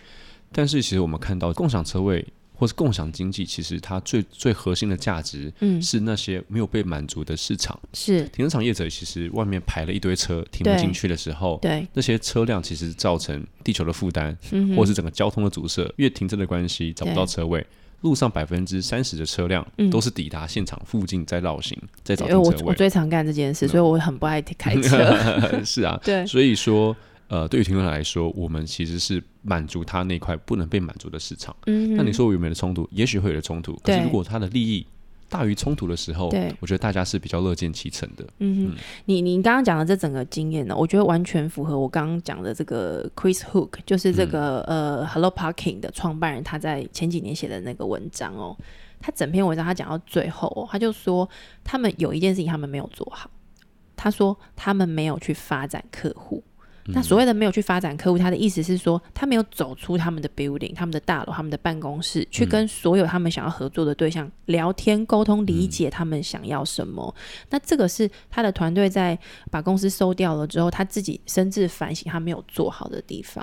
但是，其实我们看到共享车位或是共享经济，其实它最最核心的价值，嗯，是那些没有被满足的市场。是停车场业者，其实外面排了一堆车，停不进去的时候，对那些车辆，其实造成地球的负担，或是整个交通的阻塞，因为停车的关系找不到车位。路上百分之三十的车辆都是抵达现场附近再绕行，再找停车位。我我最常干这件事，所以我很不爱开车。是啊，对。所以说，呃，对于停车来说，我们其实是满足他那块不能被满足的市场。嗯。那你说有没有冲突？也许会有冲突。可是如果他的利益。大于冲突的时候，对，我觉得大家是比较乐见其成的。嗯哼，你你刚刚讲的这整个经验呢，我觉得完全符合我刚刚讲的这个 Chris Hook，就是这个呃 Hello Parking 的创办人，他在前几年写的那个文章哦。他整篇文章他讲到最后，他就说他们有一件事情他们没有做好，他说他们没有去发展客户。那所谓的没有去发展客户，他的意思是说，他没有走出他们的 building、他们的大楼、他们的办公室，去跟所有他们想要合作的对象聊天、沟通、理解他们想要什么。那这个是他的团队在把公司收掉了之后，他自己深自反省他没有做好的地方。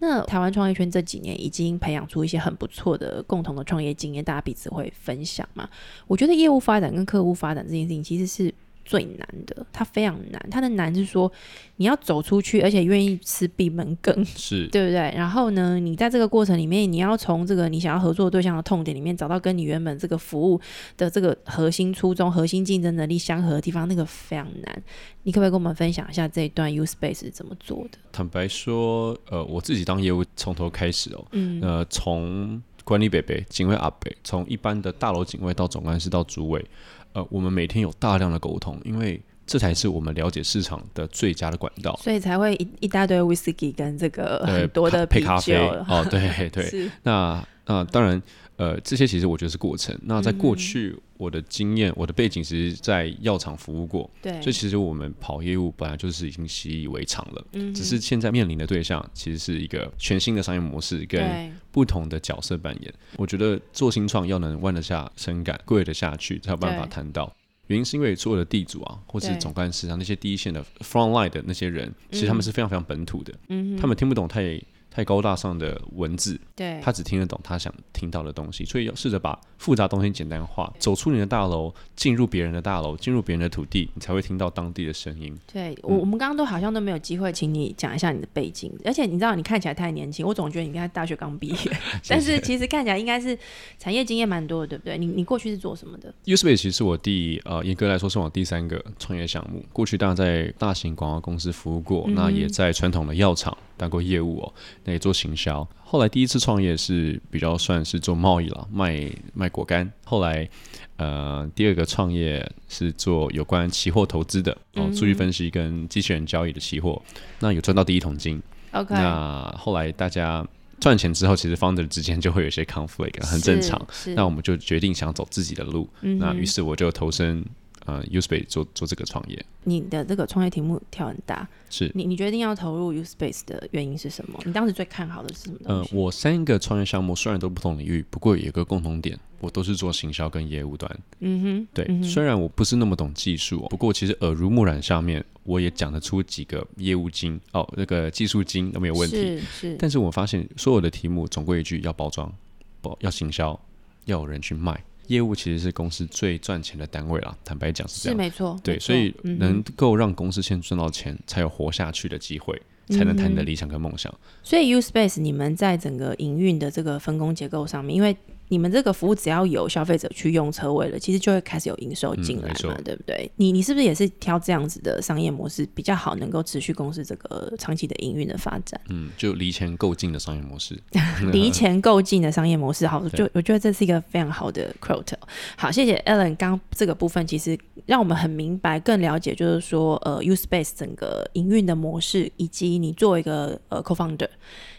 那台湾创业圈这几年已经培养出一些很不错的共同的创业经验，大家彼此会分享嘛？我觉得业务发展跟客户发展这件事情其实是。最难的，它非常难。它的难是说，你要走出去，而且愿意吃闭门羹，是 对不对？然后呢，你在这个过程里面，你要从这个你想要合作对象的痛点里面，找到跟你原本这个服务的这个核心初衷、核心竞争能力相合的地方，那个非常难。你可不可以跟我们分享一下这一段 U Space 是怎么做的？坦白说，呃，我自己当业务从头开始哦，嗯，呃，从管理北北、警卫阿北，从一般的大楼警卫到总干事到主委。呃，我们每天有大量的沟通，因为这才是我们了解市场的最佳的管道，所以才会一一大堆 whisky 跟这个很多的配咖啡。哦，对对，那那当然，呃，这些其实我觉得是过程。那在过去，我的经验、我的背景，其实在药厂服务过，对，所以其实我们跑业务本来就是已经习以为常了，嗯，只是现在面临的对象其实是一个全新的商业模式跟不同的角色扮演。我觉得做新创要能弯得下身杆、跪得下去，才有办法谈到。原因是因为所有的地主啊，或是总干事啊，那些第一线的 front line 的那些人，其实他们是非常非常本土的，嗯他们听不懂太。太高大上的文字，对，他只听得懂他想听到的东西，所以要试着把复杂东西简单化。走出你的大楼，进入别人的大楼，进入别人的土地，你才会听到当地的声音。对我，我们刚刚都好像都没有机会，请你讲一下你的背景。而且你知道，你看起来太年轻，我总觉得你应该大学刚毕业，但是其实看起来应该是产业经验蛮多的，对不对？你你过去是做什么的？Uspace 其实是我第呃严格来说是我第三个创业项目。过去当然在大型广告公司服务过，那也在传统的药厂。当过业务哦，那也做行销。后来第一次创业是比较算是做贸易了，卖卖果干。后来呃，第二个创业是做有关期货投资的哦，数据分析跟机器人交易的期货。那有赚到第一桶金。OK。那后来大家赚钱之后，其实 founder 之间就会有一些 conflict，很正常。那我们就决定想走自己的路。那于是我就投身。呃，Uspace 做做这个创业，你的这个创业题目跳很大，是你你决定要投入 Uspace 的原因是什么？你当时最看好的是什么？呃，我三个创业项目虽然都不同领域，不过有一个共同点，我都是做行销跟业务端。嗯哼，对，虽然我不是那么懂技术，不过其实耳濡目染下面，我也讲得出几个业务经哦，那个技术经都没有问题。是是，但是我发现所有的题目总归一句，要包装，包要行销，要有人去卖。业务其实是公司最赚钱的单位啦，坦白讲是这样，是没错。对，所以能够让公司先赚到钱，才有活下去的机会，才能谈你的理想跟梦想。所以 U Space 你们在整个营运的这个分工结构上面，因为你们这个服务只要有消费者去用车位了，其实就会开始有营收进来嘛，对不对？你你是不是也是挑这样子的商业模式比较好，能够持续公司这个长期的营运的发展？嗯，就离钱够近的商业模式，离钱够近的商业模式，好，就我觉得这是一个非常好的 quote。好，谢谢 Alan。刚这个部分其实让我们很明白、更了解，就是说呃，U Space 整个营运的模式，以及你作为一个呃 co-founder。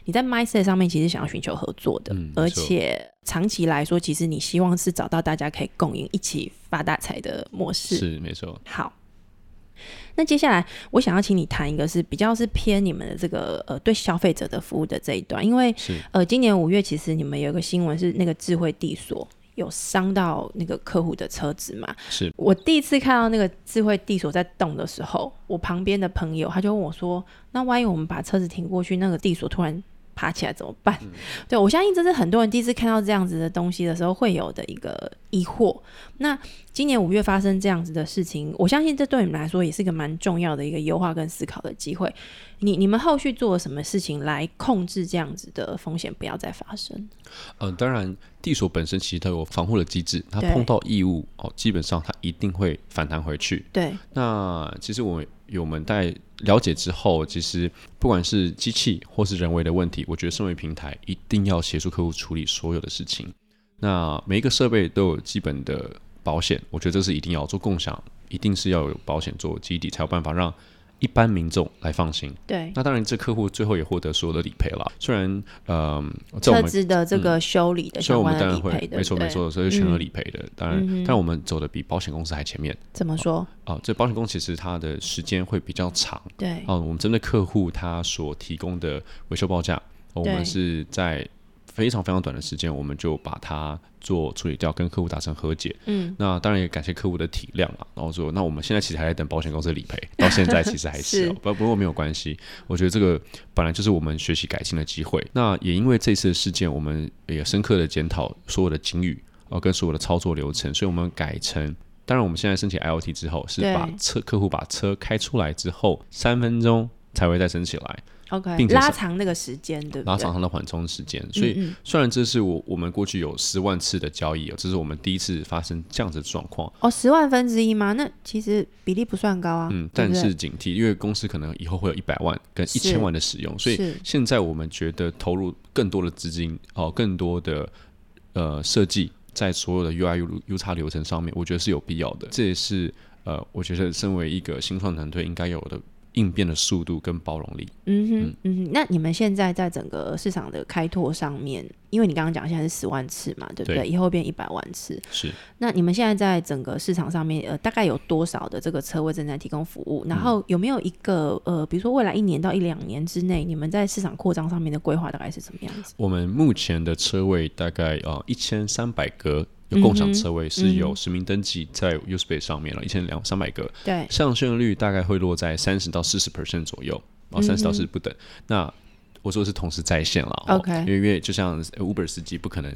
你在 mindset 上面其实想要寻求合作的，而且长期来说，其实你希望是找到大家可以共赢、一起发大财的模式。是没错。好，那接下来我想要请你谈一个是比较是偏你们的这个呃对消费者的服务的这一段，因为呃今年五月其实你们有一个新闻是那个智慧地锁有伤到那个客户的车子嘛？是我第一次看到那个智慧地锁在动的时候，我旁边的朋友他就问我说：“那万一我们把车子停过去，那个地锁突然……”爬起来怎么办？对我相信这是很多人第一次看到这样子的东西的时候会有的一个疑惑。那今年五月发生这样子的事情，我相信这对你们来说也是一个蛮重要的一个优化跟思考的机会。你你们后续做了什么事情来控制这样子的风险不要再发生？嗯，当然地锁本身其实它有防护的机制，它碰到异物哦，基本上它一定会反弹回去。对，那其实我有我们在了解之后，其实不管是机器或是人为的问题，我觉得身为平台一定要协助客户处理所有的事情。那每一个设备都有基本的保险，我觉得这是一定要做共享，一定是要有保险做基底，才有办法让。一般民众来放心，对，那当然这客户最后也获得所有的理赔了。虽然，呃，车子的这个修理的相关的理赔的，没错没错，所以全额理赔的。当然，但我们走的比保险公司还前面。怎么说？啊，这保险公司其实它的时间会比较长。对，哦，我们针对客户他所提供的维修报价，我们是在。非常非常短的时间，我们就把它做处理掉，跟客户达成和解。嗯，那当然也感谢客户的体谅啊。然后说，那我们现在其实还在等保险公司的理赔，到现在其实还是 不不过没有关系。我觉得这个本来就是我们学习改进的机会。那也因为这次的事件，我们也深刻的检讨所有的警语啊，跟所有的操作流程，所以我们改成当然我们现在申请 IOT 之后，是把车客户把车开出来之后三分钟才会再升起来，OK，并且拉长那个时间，对不对？拉长它的缓冲时间。所以虽然这是我我们过去有十万次的交易哦，这是我们第一次发生这样子的状况。哦，十万分之一吗？那其实比例不算高啊。嗯，但是警惕，因为公司可能以后会有一百万跟一是千万的使用，所以现在我们觉得投入更多的资金哦，更多的呃设计在所有的 UI U U 叉流程上面，我觉得是有必要的。这也是呃，我觉得身为一个新创团队应该有的应变的速度跟包容力。嗯哼，嗯哼，那你们现在在整个市场的开拓上面，因为你刚刚讲现在是十万次嘛，对不对？对以后变一百万次，是那你们现在在整个市场上面，呃，大概有多少的这个车位正在提供服务？然后有没有一个呃，比如说未来一年到一两年之内，你们在市场扩张上面的规划大概是什么样子？我们目前的车位大概啊一千三百个。有共享车位是有实名登记在 Uspace 上面了，一千两三百个，对，上线率大概会落在三十到四十 percent 左右，然后三十到四十不等。那我说的是同时在线了因为因为就像 Uber 司机不可能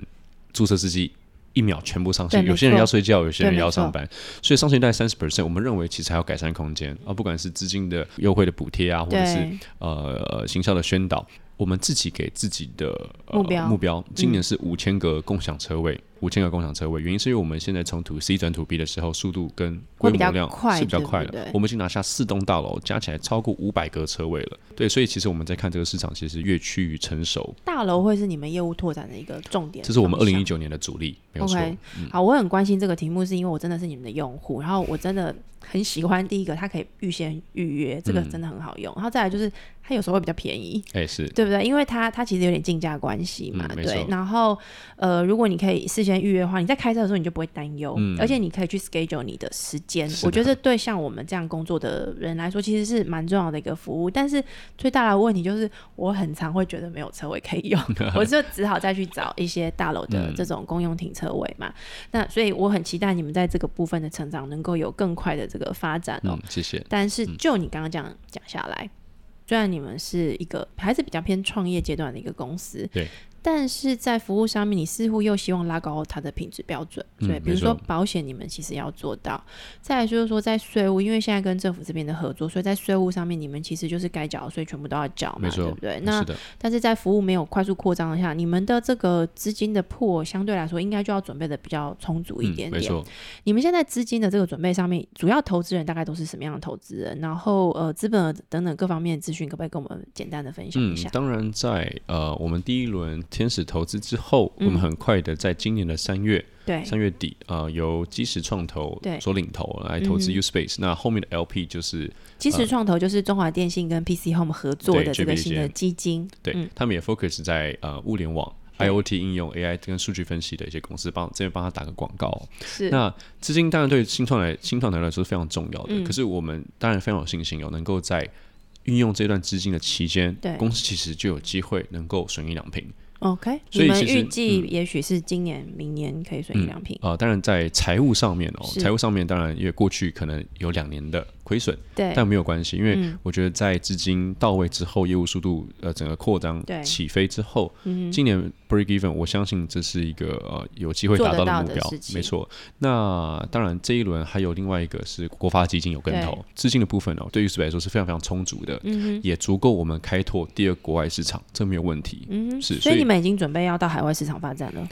注册司机。一秒全部上线，有些人要睡觉，有些人要上班，所以上线大概三十 percent。我们认为其实还有改善空间啊，不管是资金的优惠的补贴啊，或者是，呃呃行销的宣导，我们自己给自己的、呃、目标目标，今年是五千个共享车位，五千个共享车位。原因是因为我们现在从 to C 转 to B 的时候，速度跟规模量是比较快的。我们已经拿下四栋大楼，加起来超过五百个车位了。对，所以其实我们在看这个市场，其实越趋于成熟，大楼会是你们业务拓展的一个重点。这是我们二零一九年的主力，没有错。OK，好，我很关心这个题目，是因为我真的是你们的用户，然后我真的很喜欢第一个，它可以预先预约，这个嗯真的很好用。然后再来就是它有时候会比较便宜，哎、是对不对？因为它它其实有点竞价关系嘛，对。然后呃，如果你可以事先预约的话，你在开车的时候你就不会担忧，嗯而且你可以去 schedule 你的时间。我觉得对像我们这样工作的人来说，其实是蛮重要的一个服务。但是最大的问题就是，我很常会觉得没有车位可以用，我就只好再去找一些大楼的嗯这种公用停车位嘛。那所以我很期待你们在这个部分的成长能够有更快的这个发展哦。嗯，谢谢。但是就你刚刚这样讲下来，虽然你们是一个还是比较偏创业阶段的一个公司，对，但是在服务上面，你似乎又希望拉高它的品质标准，嗯对，比如说保险，你们其实要做到。再来就是说，在税务，因为现在跟政府这边的合作，所以在税务上面，你们其实就是该缴的税全部都要缴嘛，没错对不对？那是，但是在服务没有快速扩张的下，你们的这个资金的破相对来说应该就要准备的比较充足一点点。错。你们现在资金的这个准备上面，主要投资人大概都是什么样的投资人？然后呃，资本等等各方面的资讯，可不可以跟我们简单的分享一下？，嗯当然在呃我们第一轮天使投资之后，嗯。我们很快的在今年的三月对，三月底，呃，由基石创投对。所领投来投资嗯。U Space，、那后面的 LP 就是基石创投就是中华电信跟 PC Home 合作的对这个新的基金。对、嗯。他们也 focus 在呃物联网、IoT 应用、AI 跟数据分析的一些公司，帮这边帮他打个广告。哦、是，那资金当然对新创来新创团队来说是非常重要的，嗯。可是我们当然非常有信心哦，能够在运用这段资金的期间对，公司其实就有机会能够损益两平。OK，你们预计嗯也许是今年、明年可以损一两平。呃，当然在财务上面哦，财务上面当然因为过去可能有两年的亏损，对，但没有关系，因为嗯我觉得在资金到位之后，业务速度呃整个扩张起飞之后，嗯今年 break even，我相信这是一个呃有机会达到到的目标没错。那当然这一轮还有另外一个是国发基金有跟投，资金的部分哦，对于 s 来说是非常非常充足的，也足够我们开拓第二国外市场，这没有问题。嗯，是所以你们已经准备要到海外市场发展了。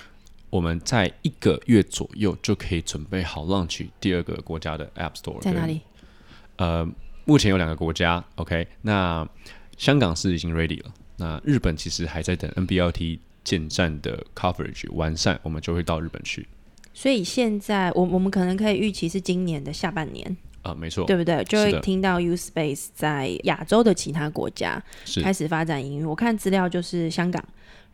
我们在一个月左右就可以准备好 launch 第二个国家的 App Store，在哪里？呃，目前有两个国家，OK，那香港是已经 ready 了，那日本其实还在等 NBLT 建站的 coverage 完善，我们就会到日本去。所以现在我我们可能可以预期是今年的下半年，啊、没错，对不对？就是会听到 U Space 在亚洲的其他国家是开始发展营运。我看资料就是香港、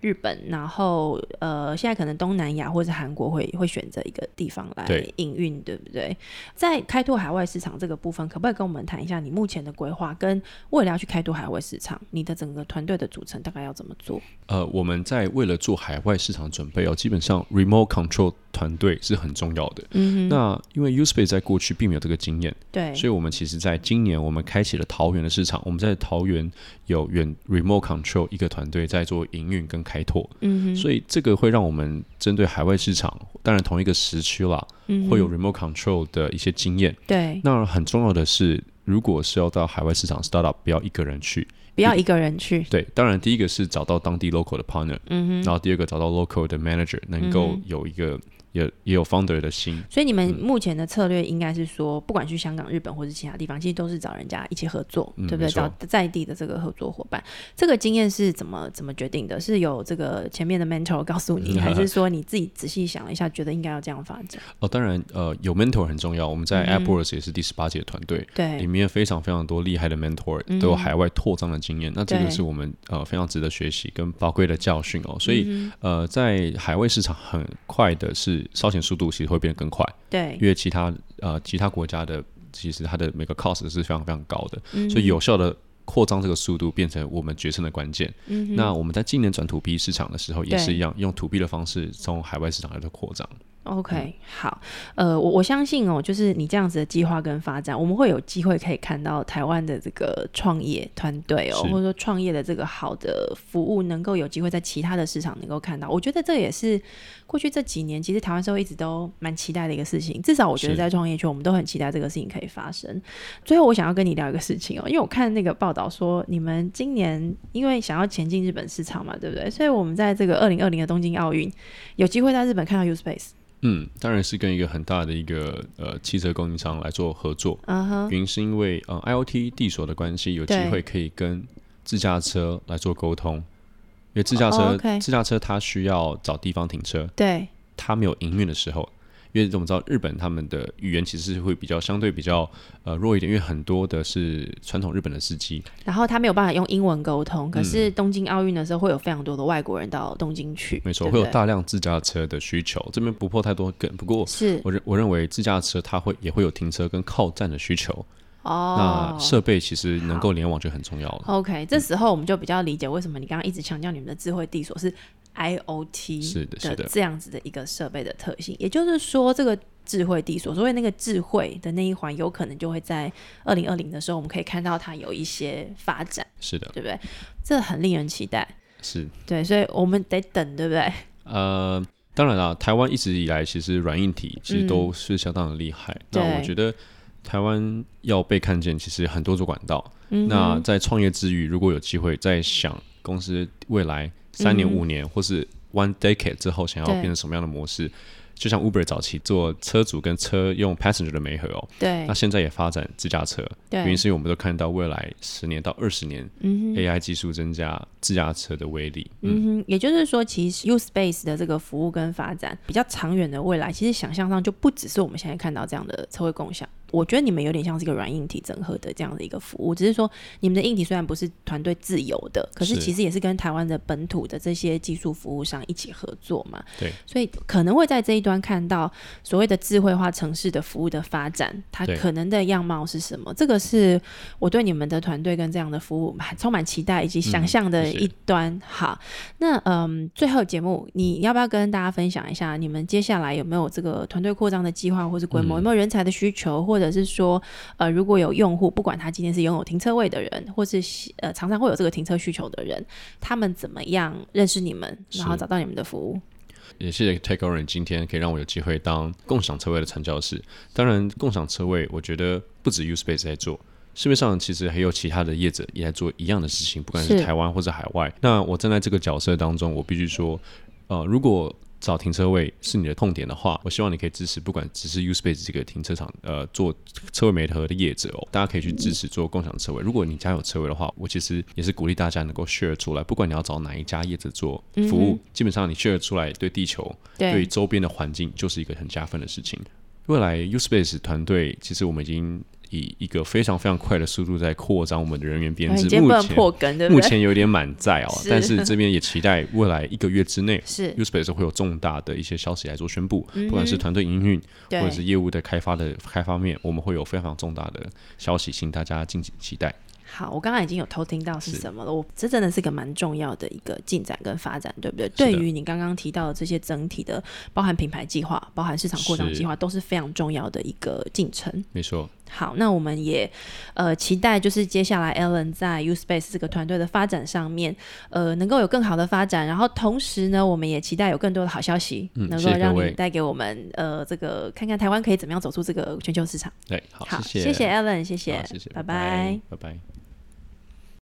日本，然后呃，现在可能东南亚或者韩国会会选择一个地方来营运，对不对？在开拓海外市场这个部分，可不可以跟我们谈一下你目前的规划，跟未来要去开拓海外市场，你的整个团队的组成大概要怎么做？呃，我们在为了做海外市场准备哦，基本上 remote control 团队是很重要的。嗯，那因为 Uspace 在过去并没有这个经验，对，所以我们其实在今年我们开启了桃园的市场，我们在桃园有远 remote control 一个团队在做营运跟开拓。嗯所以这个会让我们针对海外市场，当然同一个时区啦，会有 remote control 的一些经验。对。那很重要的是，如果是要到海外市场 startup，不要一个人去。不要一个人去。对，当然第一个是找到当地 local 的 partner，嗯哼，然后第二个找到 local 的 manager，能够有一个。也也有 founder 的心，所以你们目前的策略应该是说，不管去香港、日本或者其他地方，其实都是找人家一起合作，对不对？找在地的这个合作伙伴。这个经验是怎么怎么决定的？是有这个前面的 mentor 告诉你，还是说你自己仔细想了一下，觉得应该要这样发展？哦，当然，呃，有 mentor 很重要。我们在 AppWorks 也是第十八届团队，对，里面非常非常多厉害的 mentor 都有海外拓张的经验。那这个是我们呃非常值得学习跟宝贵的教训哦。所以呃，在海外市场很快的是烧钱速度其实。会变得更快，对，因为其他呃其他国家的其实它的每个 cost 是非常非常高的，所以有效的扩张这个速度变成我们决胜的关键。那我们在今年转土 B 市场的时候也是一样，用土 B 的方式从海外市场来做扩张。OK，好，呃，我我相信哦，就是你这样子的计划跟发展，我们会有机会可以看到台湾的这个创业团队哦，或者说创业的这个好的服务，能够有机会在其他的市场能够看到。我觉得这也是过去这几年，其实台湾社会一直都蛮期待的一个事情。至少我觉得在创业圈，我们都很期待这个事情可以发生。最后，我想要跟你聊一个事情哦，因为我看那个报道说，你们今年因为想要前进日本市场嘛，对不对？所以我们在这个二零二零的东京奥运，有机会在日本看到 U Space。嗯，当然是跟一个很大的一个呃汽车供应商来做合作。原因是因为呃 IOT 地所的关系，有机会可以跟自驾车来做沟通。因为自驾车，自驾车它需要找地方停车，对，它没有营运的时候。因为我们知道日本他们的语言其实是会比较相对比较呃弱一点，因为很多的是传统日本的司机，然后他没有办法用英文沟通。可是东京奥运的时候会有非常多的外国人到东京去，没错，会有大量自驾车的需求。这边不破太多梗，不过是我认我认为自驾车它会也会有停车跟靠站的需求。哦，那设备其实能够联网就很重要了。OK，这时候我们就比较理解为什么你刚刚一直强调你们的智慧地锁是 IOT 是的，这样子的一个设备的特性。也就是说，这个智慧地所，所谓那个智慧的那一环，有可能就会在二零二零的时候，我们可以看到它有一些发展。是的，对不对？这很令人期待。是对，所以我们得等，对不对？呃，当然了，台湾一直以来其实软硬体其实都是相当的厉害。那我觉得。台湾要被看见，其实很多种管道。嗯那在创业之余，如果有机会在想公司未来三年、五年，或是 one decade 之后，想要变成什么样的模式？就像 Uber 早期做车主跟车用 passenger 的媒合哦，对，那现在也发展自驾车，对，原因是因为我们都看到未来十年到二十年嗯，AI 技术增加自驾车的威力。嗯哼，也就是说，其实 U Space 的这个服务跟发展比较长远的未来，其实想象上就不只是我们现在看到这样的车位共享。我觉得你们有点像是一个软硬体整合的这样的一个服务，只是说你们的硬体虽然不是团队自由的，可是其实也是跟台湾的本土的这些技术服务商一起合作嘛。对，所以可能会在这一端看到所谓的智慧化城市的服务的发展，它可能的样貌是什么？这个是我对你们的团队跟这样的服务充满期待以及想象的一端。好，那嗯，最后节目你要不要跟大家分享一下，你们接下来有没有这个团队扩张的计划，或是规模，有没有人才的需求，或或者是说，呃，如果有用户，不管他今天是拥有停车位的人，或是呃常常会有这个停车需求的人，他们怎么样认识你们，然后找到你们的服务？也谢谢 Take o r 今天可以让我有机会当共享车位的传教士。当然，共享车位我觉得不止 Uspace 在做，市面上其实还有其他的业者也在做一样的事情，不管是台湾或者海外。那我站在这个角色当中，我必须说，呃，如果找停车位是你的痛点的话，我希望你可以支持，不管只是 Uspace 这个停车场，呃，做车位媒合的业者哦，大家可以去支持做共享车位。如果你家有车位的话，我其实也是鼓励大家能够 share 出来，不管你要找哪一家业者做服务，基本上你 share 出来，对地球、对周边的环境就是一个很加分的事情。未来 Uspace 团队，其实我们已经。以一个非常非常快的速度在扩张我们的人员编制，目前目前有点满载哦，但是这边也期待未来一个月之内，是 Uspace 会有重大的一些消息来做宣布，不管是团队营运或者是业务的开发的开发面，我们会有非常重大的消息，请大家敬请期待。好，我刚刚已经有偷听到是什么了。我这真的是个蛮重要的一个进展跟发展，对不对？对于你刚刚提到的这些整体的，包含品牌计划、包含市场扩张计划，都是非常重要的一个进程。没错。好，那我们也呃期待，就是接下来 Alan 在 U Space 这个团队的发展上面，呃，能够有更好的发展。然后同时呢，我们也期待有更多的好消息，能够让你带给我们呃这个看看台湾可以怎么样走出这个全球市场。对，好，谢谢 Alan，谢谢，谢谢，拜拜，拜拜。